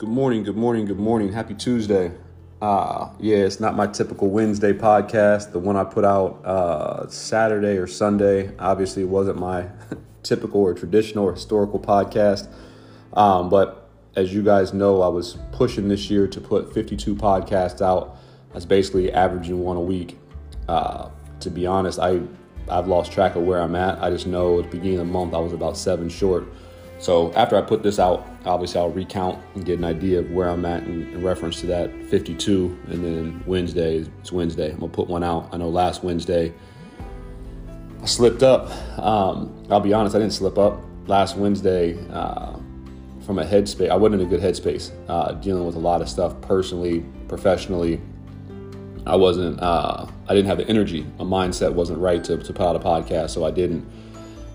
Good morning, good morning, good morning. Happy Tuesday. Uh, yeah, it's not my typical Wednesday podcast. The one I put out uh, Saturday or Sunday obviously it wasn't my typical or traditional or historical podcast. Um, but as you guys know, I was pushing this year to put 52 podcasts out. That's basically averaging one a week. Uh, to be honest, I I've lost track of where I'm at. I just know at the beginning of the month I was about seven short. So after I put this out, obviously I'll recount and get an idea of where I'm at in, in, reference to that 52. And then Wednesday, it's Wednesday. I'm gonna put one out. I know last Wednesday I slipped up. Um, I'll be honest, I didn't slip up. Last Wednesday, uh, from a headspace, I wasn't in a good headspace, uh, dealing with a lot of stuff personally, professionally. I wasn't, uh, I didn't have the energy. My mindset wasn't right to, to put out a podcast, so I didn't.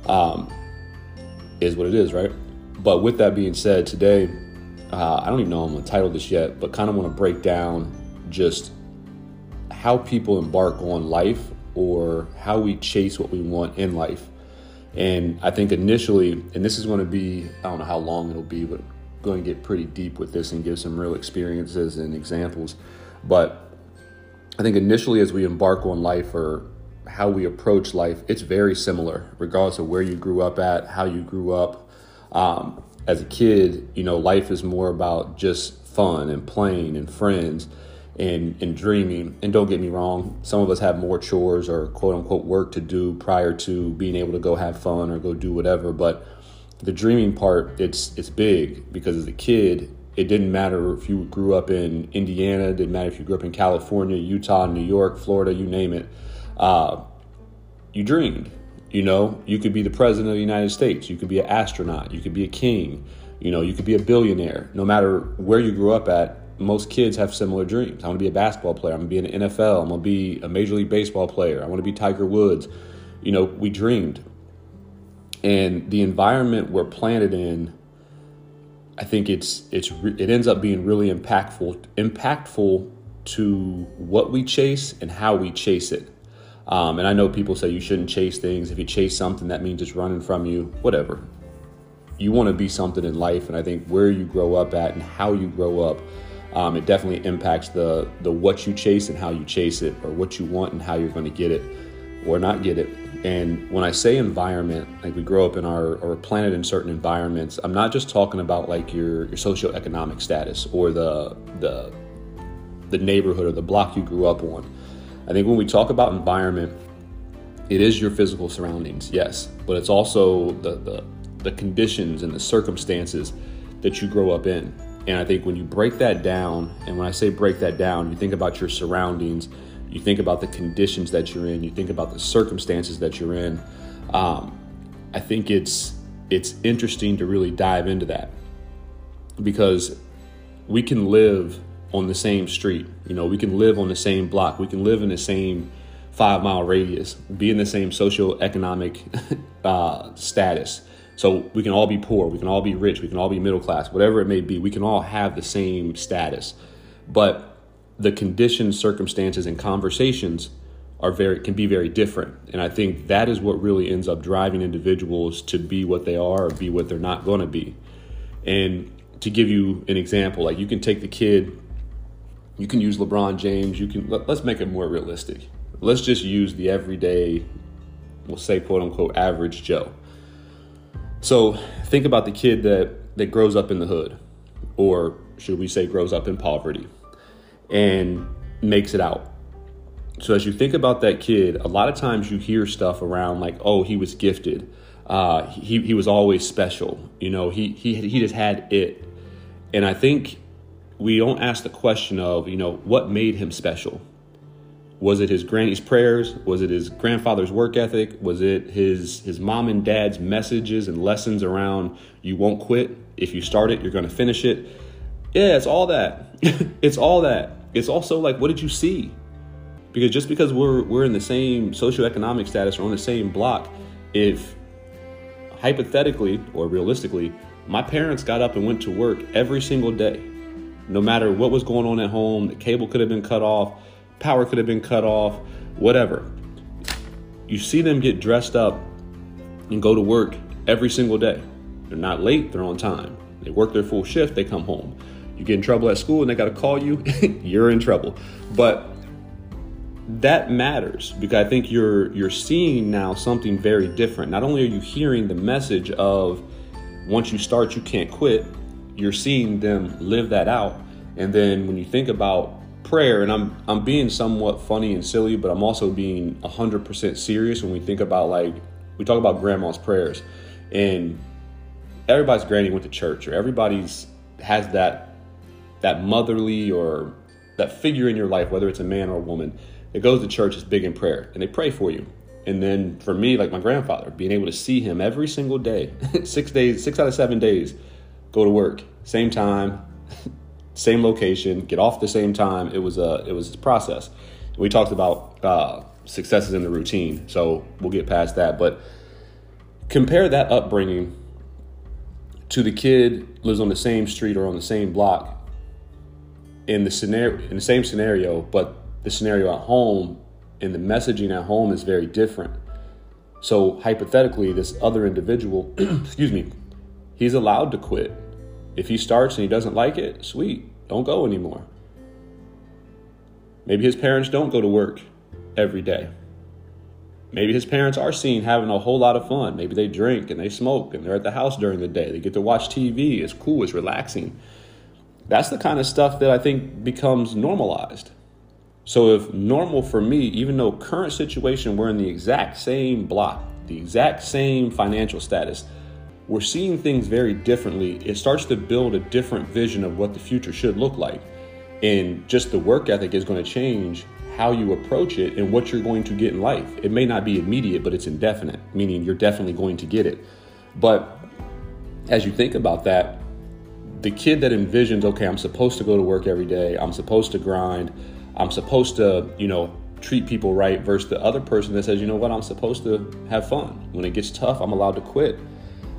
Um, is what it is, right? But with that being said, today, uh, I don't even know I'm gonna title this yet, but kind of want to break down just how people embark on life or how we chase what we want in life. And I think initially, and this is going to be, I don't know how long it'll be, but going to get pretty deep with this and give some real experiences and examples. But I think initially, as we embark on life or how we approach life, it's very similar, regardless of where you grew up at, how you grew up. Um, as a kid, you know, life is more about just fun and playing and friends and, and dreaming. And don't get me wrong, some of us have more chores or quote unquote work to do prior to being able to go have fun or go do whatever. But the dreaming part, it's it's big because as a kid, it didn't matter if you grew up in Indiana, didn't matter if you grew up in California, Utah, New York, Florida, you name it uh, you dreamed. You know, you could be the president of the United States. You could be an astronaut. You could be a king. You know, you could be a billionaire. No matter where you grew up at, most kids have similar dreams. I want to be a basketball player. I'm to be in NFL. I'm going to be a Major League Baseball player. I want to be Tiger Woods. You know, we dreamed. And the environment we're planted in, I think it's it's it ends up being really impactful impactful to what we chase and how we chase it. Um, and I know people say you shouldn't chase things. If you chase something, that means it's running from you. Whatever. You want to be something in life, and I think where you grow up at and how you grow up, um, it definitely impacts the the what you chase and how you chase it, or what you want and how you're going to get it, or not get it. And when I say environment, like we grow up in our or planet in certain environments, I'm not just talking about like your your socioeconomic status or the the the neighborhood or the block you grew up on. I think when we talk about environment, it is your physical surroundings, yes, but it's also the, the, the conditions and the circumstances that you grow up in. And I think when you break that down, and when I say break that down, you think about your surroundings, you think about the conditions that you're in, you think about the circumstances that you're in. Um, I think it's it's interesting to really dive into that because we can live on the same street. You know, we can live on the same block. We can live in the same five mile radius, be in the same socioeconomic uh, status. So we can all be poor, we can all be rich, we can all be middle class, whatever it may be. We can all have the same status, but the conditions, circumstances, and conversations are very can be very different. And I think that is what really ends up driving individuals to be what they are or be what they're not going to be. And to give you an example, like you can take the kid you can use LeBron James. You can let, us make it more realistic. Let's just use the everyday, we'll say quote unquote average Joe. So think about the kid that that grows up in the hood, or should we say grows up in poverty, and makes it out. So as you think about that kid, a lot of times you hear stuff around like, "Oh, he was gifted. Uh, he he was always special. You know, he he he just had it." And I think we don't ask the question of, you know, what made him special? Was it his granny's prayers? Was it his grandfather's work ethic? Was it his his mom and dad's messages and lessons around you won't quit? If you start it, you're going to finish it. Yeah, it's all that. it's all that. It's also like what did you see? Because just because we're we're in the same socioeconomic status or on the same block, if hypothetically or realistically, my parents got up and went to work every single day no matter what was going on at home, the cable could have been cut off, power could have been cut off, whatever. You see them get dressed up and go to work every single day. They're not late, they're on time. They work their full shift, they come home. You get in trouble at school and they got to call you, you're in trouble. But that matters because I think you're you're seeing now something very different. Not only are you hearing the message of once you start you can't quit, you're seeing them live that out. And then when you think about prayer, and I'm I'm being somewhat funny and silly, but I'm also being 100% serious when we think about like we talk about grandma's prayers and everybody's granny went to church or everybody's has that that motherly or that figure in your life, whether it's a man or a woman, that goes to church is big in prayer and they pray for you. And then for me, like my grandfather, being able to see him every single day, six days, six out of seven days, go to work, same time, same location, get off the same time. It was a it was a process. We talked about uh, successes in the routine, so we'll get past that. But compare that upbringing to the kid lives on the same street or on the same block in the scenario in the same scenario, but the scenario at home and the messaging at home is very different. So hypothetically, this other individual, excuse me, he's allowed to quit. If he starts and he doesn't like it, sweet, don't go anymore. Maybe his parents don't go to work every day. Maybe his parents are seen having a whole lot of fun. Maybe they drink and they smoke and they're at the house during the day. They get to watch TV. It's cool, it's relaxing. That's the kind of stuff that I think becomes normalized. So if normal for me, even though current situation we're in the exact same block, the exact same financial status, we're seeing things very differently. It starts to build a different vision of what the future should look like. And just the work ethic is going to change how you approach it and what you're going to get in life. It may not be immediate, but it's indefinite, meaning you're definitely going to get it. But as you think about that, the kid that envisions, okay, I'm supposed to go to work every day, I'm supposed to grind, I'm supposed to, you know, treat people right versus the other person that says, you know what, I'm supposed to have fun. When it gets tough, I'm allowed to quit.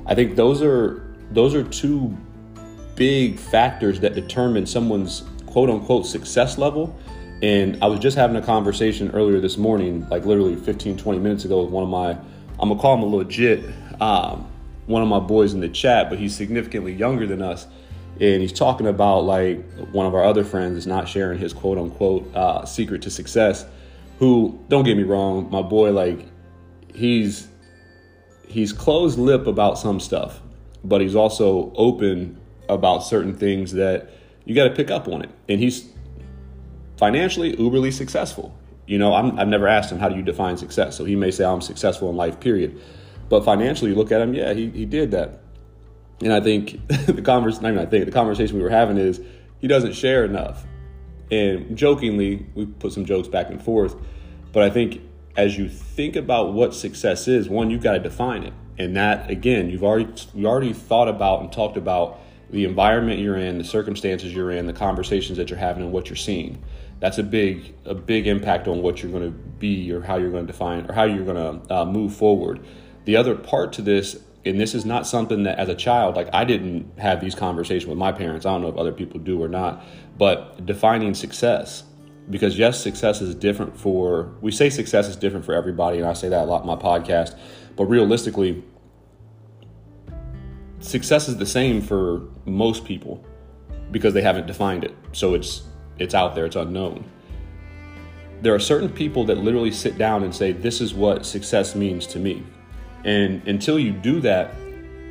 I think those are those are two big factors that determine someone's quote unquote success level. And I was just having a conversation earlier this morning, like literally 15, 20 minutes ago, with one of my, I'm gonna call him a legit, um, one of my boys in the chat, but he's significantly younger than us and he's talking about like one of our other friends is not sharing his quote unquote uh, secret to success who don't get me wrong my boy like he's he's closed lip about some stuff but he's also open about certain things that you got to pick up on it and he's financially uberly successful you know i have never asked him how do you define success so he may say i'm successful in life period but financially you look at him yeah he, he did that and I think the conversation, I, mean, I think the conversation we were having is he doesn't share enough. And jokingly, we put some jokes back and forth. But I think as you think about what success is, one, you've got to define it. And that, again, you've already you already thought about and talked about the environment you're in, the circumstances you're in, the conversations that you're having, and what you're seeing. That's a big a big impact on what you're going to be or how you're going to define or how you're going to uh, move forward. The other part to this and this is not something that as a child like i didn't have these conversations with my parents i don't know if other people do or not but defining success because yes success is different for we say success is different for everybody and i say that a lot in my podcast but realistically success is the same for most people because they haven't defined it. So it's it's out there it's unknown. There are certain people that literally sit down and say this is what success means to me. And until you do that,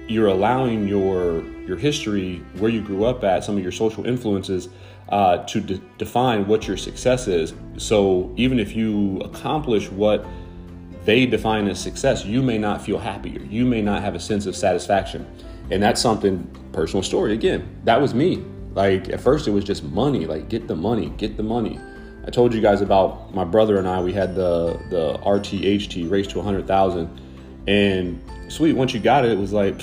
you're allowing your your history, where you grew up at, some of your social influences, uh, to de- define what your success is. So even if you accomplish what they define as success, you may not feel happier. You may not have a sense of satisfaction. And that's something personal story. Again, that was me. Like at first it was just money, like get the money, get the money. I told you guys about my brother and I, we had the the RTHT race to 100,000 and sweet, once you got it, it was like,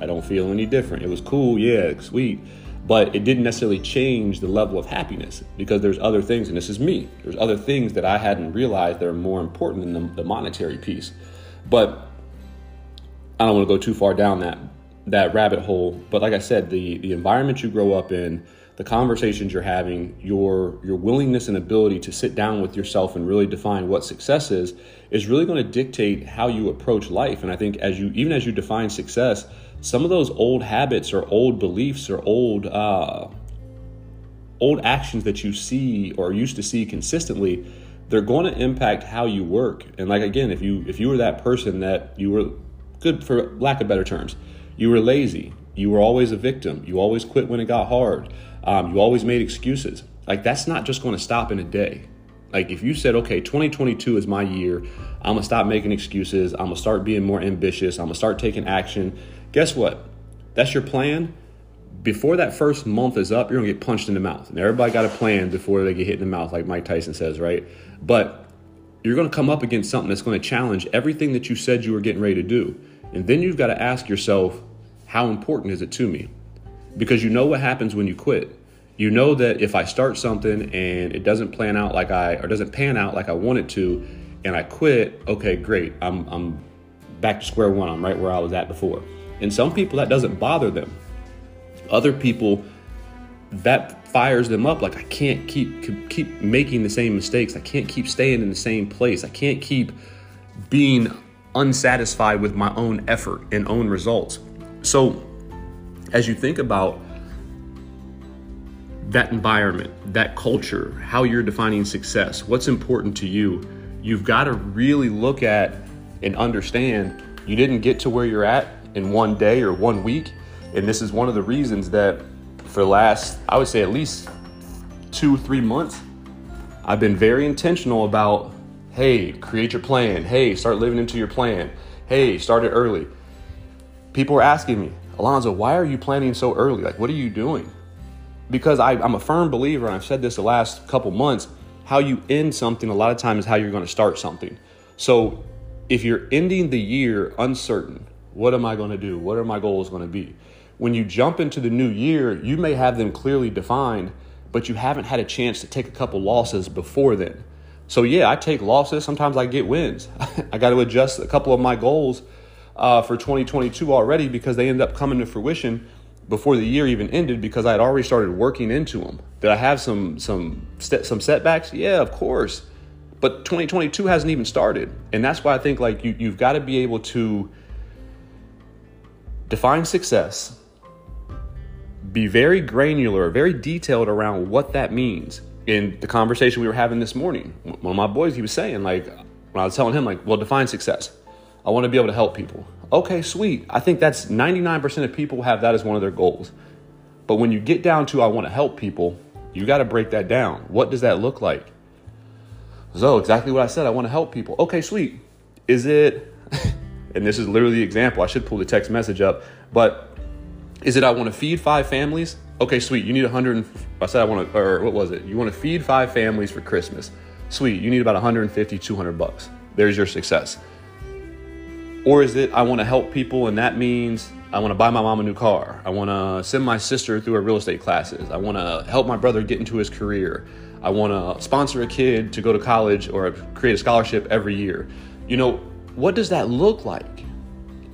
I don't feel any different. It was cool, yeah, sweet. But it didn't necessarily change the level of happiness because there's other things, and this is me, there's other things that I hadn't realized that are more important than the, the monetary piece. But I don't want to go too far down that that rabbit hole. But like I said, the the environment you grow up in, the conversations you're having, your your willingness and ability to sit down with yourself and really define what success is, is really going to dictate how you approach life. And I think as you even as you define success, some of those old habits or old beliefs or old uh, old actions that you see or used to see consistently, they're going to impact how you work. And like again, if you if you were that person that you were good for lack of better terms, you were lazy, you were always a victim, you always quit when it got hard um, you always made excuses. Like that's not just going to stop in a day. Like if you said, okay, 2022 is my year, I'm gonna stop making excuses. I'm gonna start being more ambitious. I'm gonna start taking action. Guess what? That's your plan. Before that first month is up, you're gonna get punched in the mouth. And everybody got a plan before they get hit in the mouth, like Mike Tyson says, right? But you're gonna come up against something that's gonna challenge everything that you said you were getting ready to do. And then you've got to ask yourself, how important is it to me? because you know what happens when you quit. You know that if I start something and it doesn't plan out like I or doesn't pan out like I want it to, and I quit, okay, great. I'm I'm back to square one. I'm right where I was at before. And some people that doesn't bother them. Other people that fires them up like I can't keep keep making the same mistakes. I can't keep staying in the same place. I can't keep being unsatisfied with my own effort and own results. So as you think about that environment, that culture, how you're defining success, what's important to you, you've got to really look at and understand you didn't get to where you're at in one day or one week. And this is one of the reasons that for the last, I would say at least two, three months, I've been very intentional about hey, create your plan. Hey, start living into your plan. Hey, start it early. People are asking me, Alonzo, why are you planning so early? Like, what are you doing? Because I, am a firm believer, and I've said this the last couple months, how you end something a lot of times is how you're going to start something. So if you're ending the year uncertain, what am I going to do? What are my goals going to be? When you jump into the new year, you may have them clearly defined, but you haven't had a chance to take a couple losses before then. So, yeah, I take losses. Sometimes I get wins. I got to adjust a couple of my goals uh, for 2022 already because they ended up coming to fruition before the year even ended because I had already started working into them. Did I have some some some setbacks? Yeah, of course. But 2022 hasn't even started, and that's why I think like you you've got to be able to define success, be very granular, very detailed around what that means. In the conversation we were having this morning, one of my boys he was saying like when I was telling him like, well, define success. I want to be able to help people. Okay, sweet. I think that's 99% of people have that as one of their goals. But when you get down to I want to help people, you got to break that down. What does that look like? So, exactly what I said. I want to help people. Okay, sweet. Is it, and this is literally the example, I should pull the text message up, but is it I want to feed five families? Okay, sweet. You need 100, I said I want to, or what was it? You want to feed five families for Christmas. Sweet. You need about 150, 200 bucks. There's your success. Or is it I want to help people and that means I want to buy my mom a new car. I want to send my sister through her real estate classes. I want to help my brother get into his career. I want to sponsor a kid to go to college or create a scholarship every year. You know, what does that look like?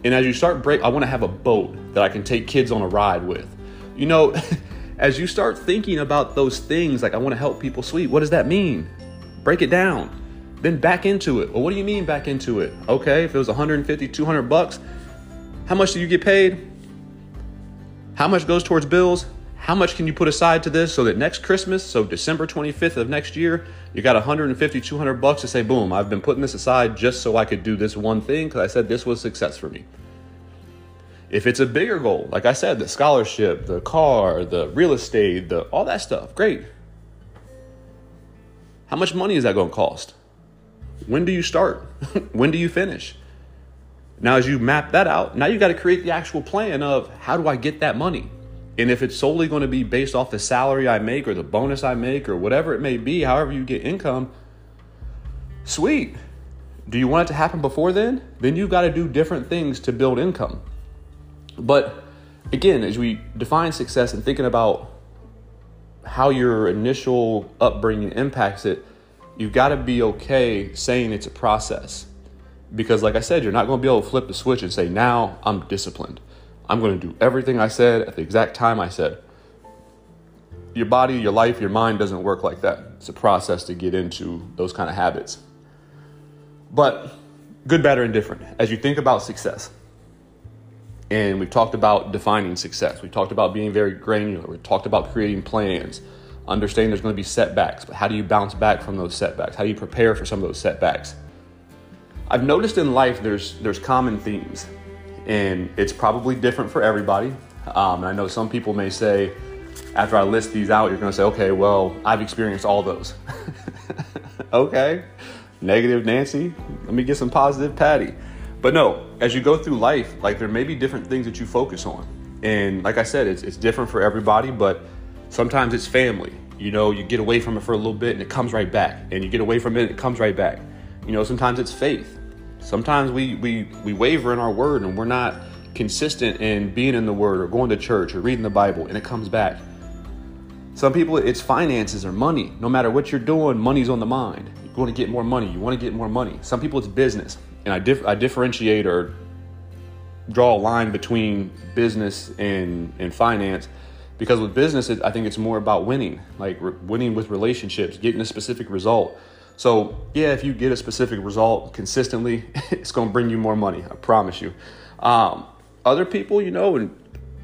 And as you start break, I want to have a boat that I can take kids on a ride with. You know, as you start thinking about those things, like I want to help people, sweet, what does that mean? Break it down then back into it. Well, what do you mean back into it? Okay, if it was 150, 200 bucks, how much do you get paid? How much goes towards bills? How much can you put aside to this so that next Christmas, so December 25th of next year, you got 150, 200 bucks to say, boom, I've been putting this aside just so I could do this one thing because I said this was success for me. If it's a bigger goal, like I said, the scholarship, the car, the real estate, the all that stuff, great. How much money is that going to cost? When do you start? when do you finish? Now, as you map that out, now you got to create the actual plan of how do I get that money? And if it's solely going to be based off the salary I make or the bonus I make or whatever it may be, however you get income, sweet. Do you want it to happen before then? Then you've got to do different things to build income. But again, as we define success and thinking about how your initial upbringing impacts it, you've got to be okay saying it's a process. Because, like I said, you're not going to be able to flip the switch and say, now I'm disciplined. I'm going to do everything I said at the exact time I said. your body, your life, your mind doesn't work like that. It's a process to get into those kind of habits. But good, bad, or indifferent, as you think about success, and we've talked about defining success, we talked about being very granular, we talked about creating plans, understanding there's going to be setbacks, but how do you bounce back from those setbacks? How do you prepare for some of those setbacks? I've noticed in life there's there's common themes, and it's probably different for everybody. Um, and I know some people may say, after I list these out, you're going to say, okay, well, I've experienced all those. okay, negative Nancy, let me get some positive Patty. But no, as you go through life, like there may be different things that you focus on. And like I said, it's, it's different for everybody, but sometimes it's family. You know, you get away from it for a little bit and it comes right back. And you get away from it and it comes right back. You know, sometimes it's faith. Sometimes we, we, we waver in our word and we're not consistent in being in the word or going to church or reading the Bible and it comes back. Some people, it's finances or money. No matter what you're doing, money's on the mind. You want to get more money. You want to get more money. Some people, it's business. And I, dif- I differentiate or draw a line between business and, and finance because with business, it, I think it's more about winning, like re- winning with relationships, getting a specific result. So, yeah, if you get a specific result consistently, it's going to bring you more money. I promise you. Um, other people, you know, and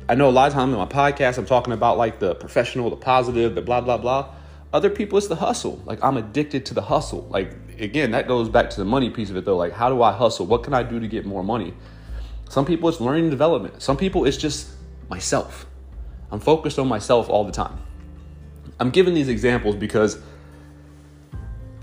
I know a lot of times in my podcast, I'm talking about like the professional, the positive, the blah, blah, blah. Other people, it's the hustle. Like I'm addicted to the hustle. Like, again, that goes back to the money piece of it though. Like, how do I hustle? What can I do to get more money? Some people, it's learning and development. Some people, it's just myself. I'm focused on myself all the time. I'm giving these examples because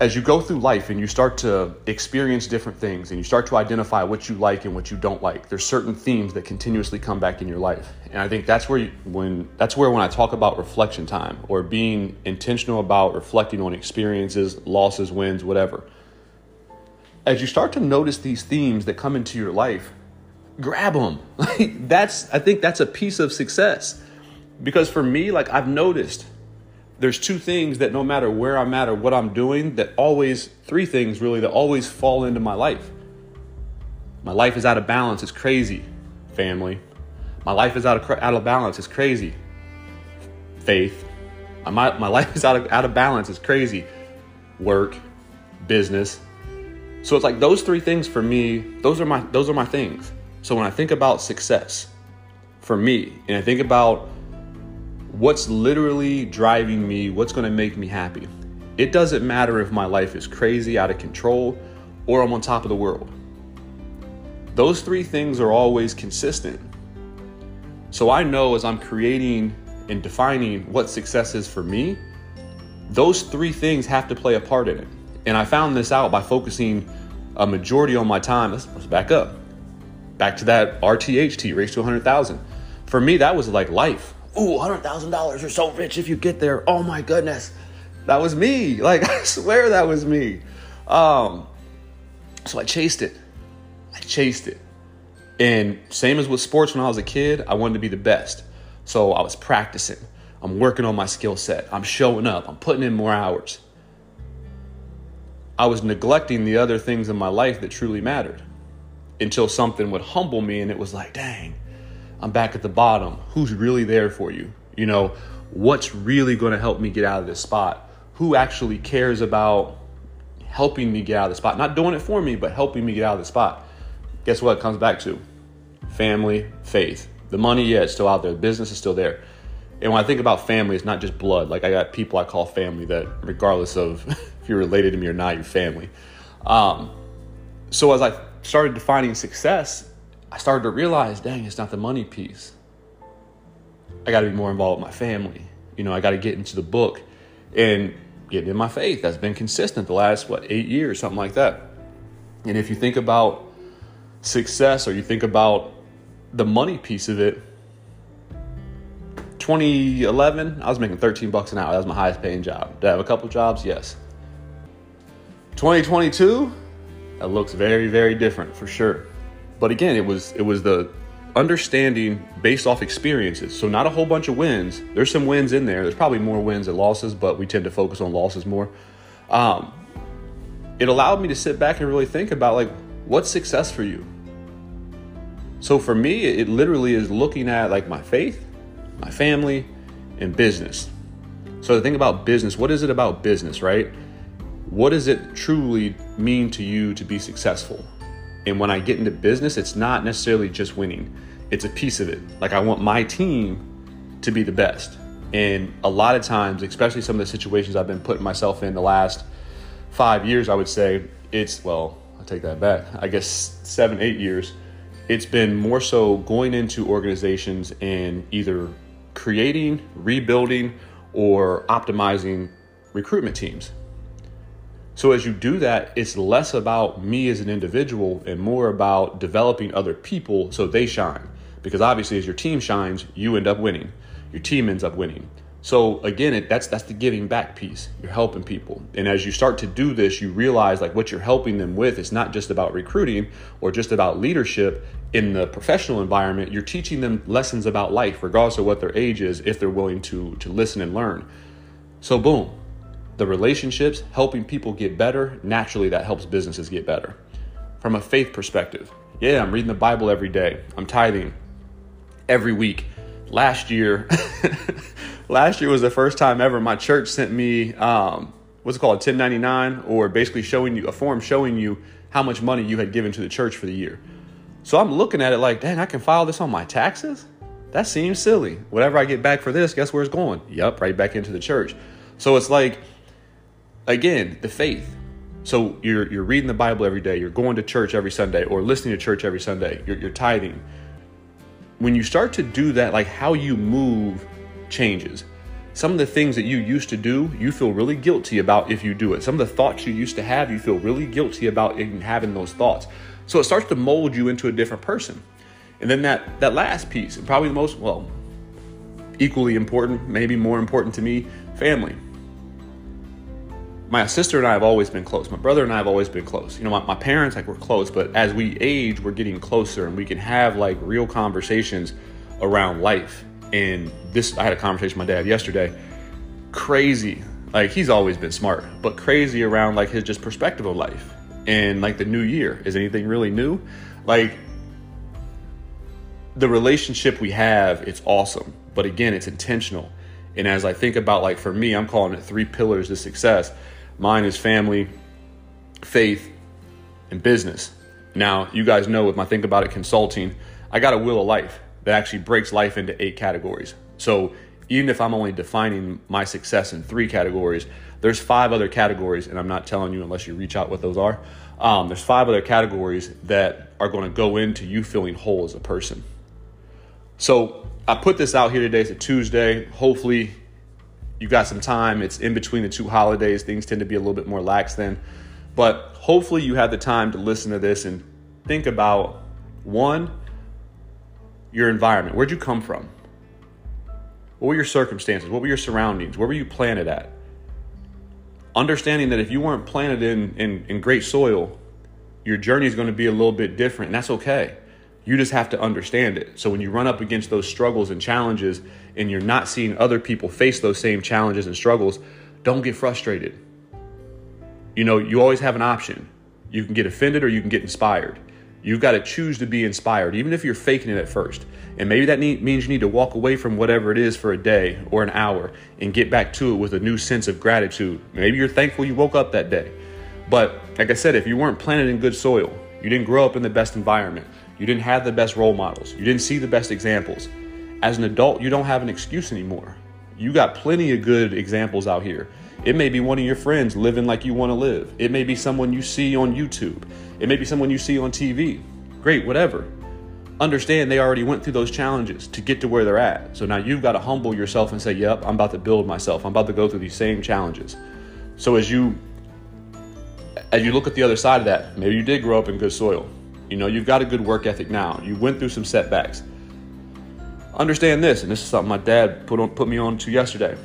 as you go through life and you start to experience different things and you start to identify what you like and what you don't like there's certain themes that continuously come back in your life. And i think that's where you, when that's where when i talk about reflection time or being intentional about reflecting on experiences losses wins whatever as you start to notice these themes that come into your life grab them like that's i think that's a piece of success. Because for me like i've noticed there's two things that no matter where I'm at or what I'm doing, that always, three things really, that always fall into my life. My life is out of balance. It's crazy, family. My life is out of, out of balance. It's crazy, faith. My, my life is out of, out of balance. It's crazy, work, business. So it's like those three things for me, those are my, those are my things. So when I think about success for me, and I think about what's literally driving me, what's going to make me happy. It doesn't matter if my life is crazy, out of control, or I'm on top of the world. Those three things are always consistent. So I know as I'm creating and defining what success is for me, those three things have to play a part in it. And I found this out by focusing a majority on my time. Let's, let's back up. Back to that RTHT, race to 100,000. For me, that was like life ooh, $100,000, you're so rich if you get there. Oh my goodness. That was me. Like, I swear that was me. Um, so I chased it. I chased it. And same as with sports when I was a kid, I wanted to be the best. So I was practicing. I'm working on my skill set. I'm showing up. I'm putting in more hours. I was neglecting the other things in my life that truly mattered until something would humble me and it was like, dang, I'm back at the bottom. Who's really there for you? You know, what's really going to help me get out of this spot? Who actually cares about helping me get out of the spot? Not doing it for me, but helping me get out of the spot. Guess what? It comes back to family, faith. The money, yeah, it's still out there. The business is still there. And when I think about family, it's not just blood. Like I got people I call family that, regardless of if you're related to me or not, you're family. Um, so as I started defining success, I started to realize, dang, it's not the money piece. I got to be more involved with my family. You know, I got to get into the book and get in my faith. That's been consistent the last, what, eight years, something like that. And if you think about success or you think about the money piece of it, 2011, I was making 13 bucks an hour. That was my highest paying job. Did I have a couple jobs? Yes. 2022, that looks very, very different for sure. But again, it was it was the understanding based off experiences. So not a whole bunch of wins. There's some wins in there. There's probably more wins than losses, but we tend to focus on losses more. Um, it allowed me to sit back and really think about like what's success for you. So for me, it literally is looking at like my faith, my family, and business. So the thing about business, what is it about business, right? What does it truly mean to you to be successful? And when I get into business, it's not necessarily just winning. It's a piece of it. Like I want my team to be the best. And a lot of times, especially some of the situations I've been putting myself in the last five years, I would say it's, well, I'll take that back. I guess seven, eight years. It's been more so going into organizations and either creating, rebuilding, or optimizing recruitment teams. So as you do that, it's less about me as an individual and more about developing other people so they shine. Because obviously, as your team shines, you end up winning. Your team ends up winning. So again, it, that's that's the giving back piece. You're helping people, and as you start to do this, you realize like what you're helping them with is not just about recruiting or just about leadership in the professional environment. You're teaching them lessons about life, regardless of what their age is, if they're willing to to listen and learn. So boom, the relationships helping people get better. Naturally, that helps businesses get better. From a faith perspective, yeah, I'm reading the Bible every day. I'm tithing every week. Last year. last year was the first time ever my church sent me um, what's it called 1099 or basically showing you a form showing you how much money you had given to the church for the year so i'm looking at it like dang i can file this on my taxes that seems silly whatever i get back for this guess where it's going yep right back into the church so it's like again the faith so you're you're reading the bible every day you're going to church every sunday or listening to church every sunday you're, you're tithing when you start to do that like how you move changes. Some of the things that you used to do, you feel really guilty about if you do it. Some of the thoughts you used to have, you feel really guilty about having those thoughts. So it starts to mold you into a different person. And then that that last piece, probably the most well, equally important, maybe more important to me, family. My sister and I have always been close. My brother and I have always been close. You know, my, my parents like we're close, but as we age, we're getting closer and we can have like real conversations around life and this, I had a conversation with my dad yesterday. Crazy. Like he's always been smart, but crazy around like his just perspective of life and like the new year. Is anything really new? Like the relationship we have, it's awesome. But again, it's intentional. And as I think about like for me, I'm calling it three pillars to success. Mine is family, faith, and business. Now, you guys know if I think about it consulting, I got a wheel of life that actually breaks life into eight categories. So even if I'm only defining my success in three categories, there's five other categories, and I'm not telling you unless you reach out what those are. Um, there's five other categories that are going to go into you feeling whole as a person. So I put this out here today. It's a Tuesday. Hopefully, you got some time. It's in between the two holidays. Things tend to be a little bit more lax then. But hopefully, you had the time to listen to this and think about one, your environment. Where'd you come from? What were your circumstances? What were your surroundings? Where were you planted at? Understanding that if you weren't planted in, in, in great soil, your journey is going to be a little bit different, and that's okay. You just have to understand it. So when you run up against those struggles and challenges and you're not seeing other people face those same challenges and struggles, don't get frustrated. You know, you always have an option. You can get offended or you can get inspired. You've got to choose to be inspired, even if you're faking it at first. And maybe that need, means you need to walk away from whatever it is for a day or an hour and get back to it with a new sense of gratitude. Maybe you're thankful you woke up that day. But like I said, if you weren't planted in good soil, you didn't grow up in the best environment, you didn't have the best role models, you didn't see the best examples, as an adult, you don't have an excuse anymore. You got plenty of good examples out here. It may be one of your friends living like you want to live. It may be someone you see on YouTube. It may be someone you see on TV. Great, whatever. Understand they already went through those challenges to get to where they're at. So now you've got to humble yourself and say, Yep, I'm about to build myself. I'm about to go through these same challenges. So as you as you look at the other side of that, maybe you did grow up in good soil. You know, you've got a good work ethic now. You went through some setbacks. Understand this, and this is something my dad put on put me on to yesterday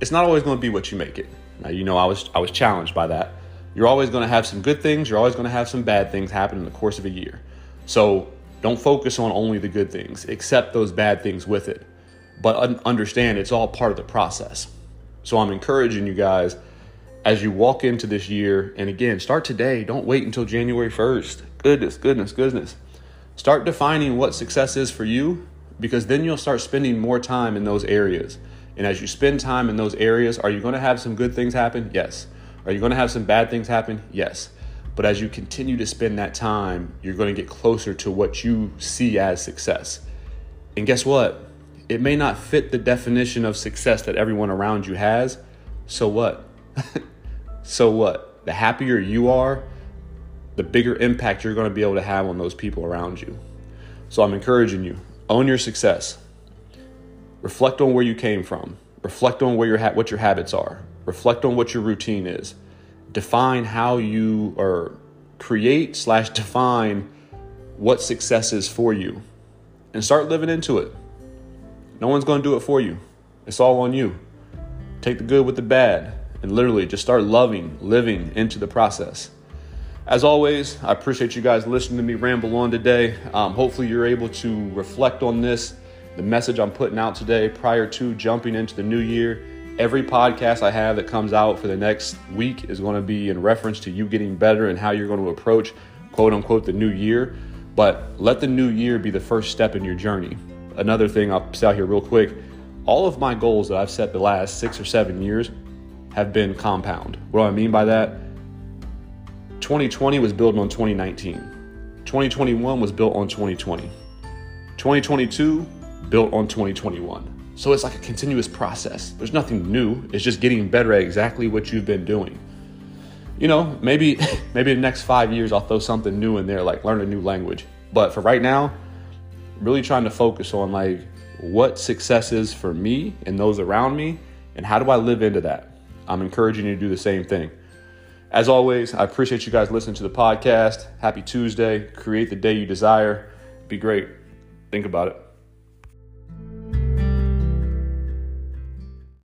it's not always going to be what you make it. Now, you know, I was I was challenged by that. You're always going to have some good things. You're always going to have some bad things happen in the course of a year. So don't focus on only the good things. Accept those bad things with it, but understand it's all part of the process. So I'm encouraging you guys as you walk into this year, and again, start today. Don't wait until January 1st. Goodness, goodness, goodness. Start defining what success is for you because then you'll start spending more time in those areas And as you spend time in those areas, are you going to have some good things happen? Yes. Are you going to have some bad things happen? Yes. But as you continue to spend that time, you're going to get closer to what you see as success. And guess what? It may not fit the definition of success that everyone around you has. So what? so what? The happier you are, the bigger impact you're going to be able to have on those people around you. So I'm encouraging you own your success. Reflect on where you came from. Reflect on where your ha- what your habits are. Reflect on what your routine is. Define how you or create slash define what success is for you, and start living into it. No one's going to do it for you. It's all on you. Take the good with the bad, and literally just start loving, living into the process. As always, I appreciate you guys listening to me ramble on today. Um, hopefully, you're able to reflect on this, the message I'm putting out today prior to jumping into the new year. Every podcast I have that comes out for the next week is going to be in reference to you getting better and how you're going to approach quote unquote the new year. But let the new year be the first step in your journey. Another thing I'll say out here real quick all of my goals that I've set the last six or seven years have been compound. What do I mean by that? 2020 was built on 2019. 2021 was built on 2020. 2022 built on 2021. So it's like a continuous process. There's nothing new. It's just getting better at exactly what you've been doing. You know, maybe maybe the next 5 years I'll throw something new in there like learn a new language. But for right now, really trying to focus on like what success is for me and those around me and how do I live into that. I'm encouraging you to do the same thing. As always, I appreciate you guys listening to the podcast. Happy Tuesday. Create the day you desire. Be great. Think about it.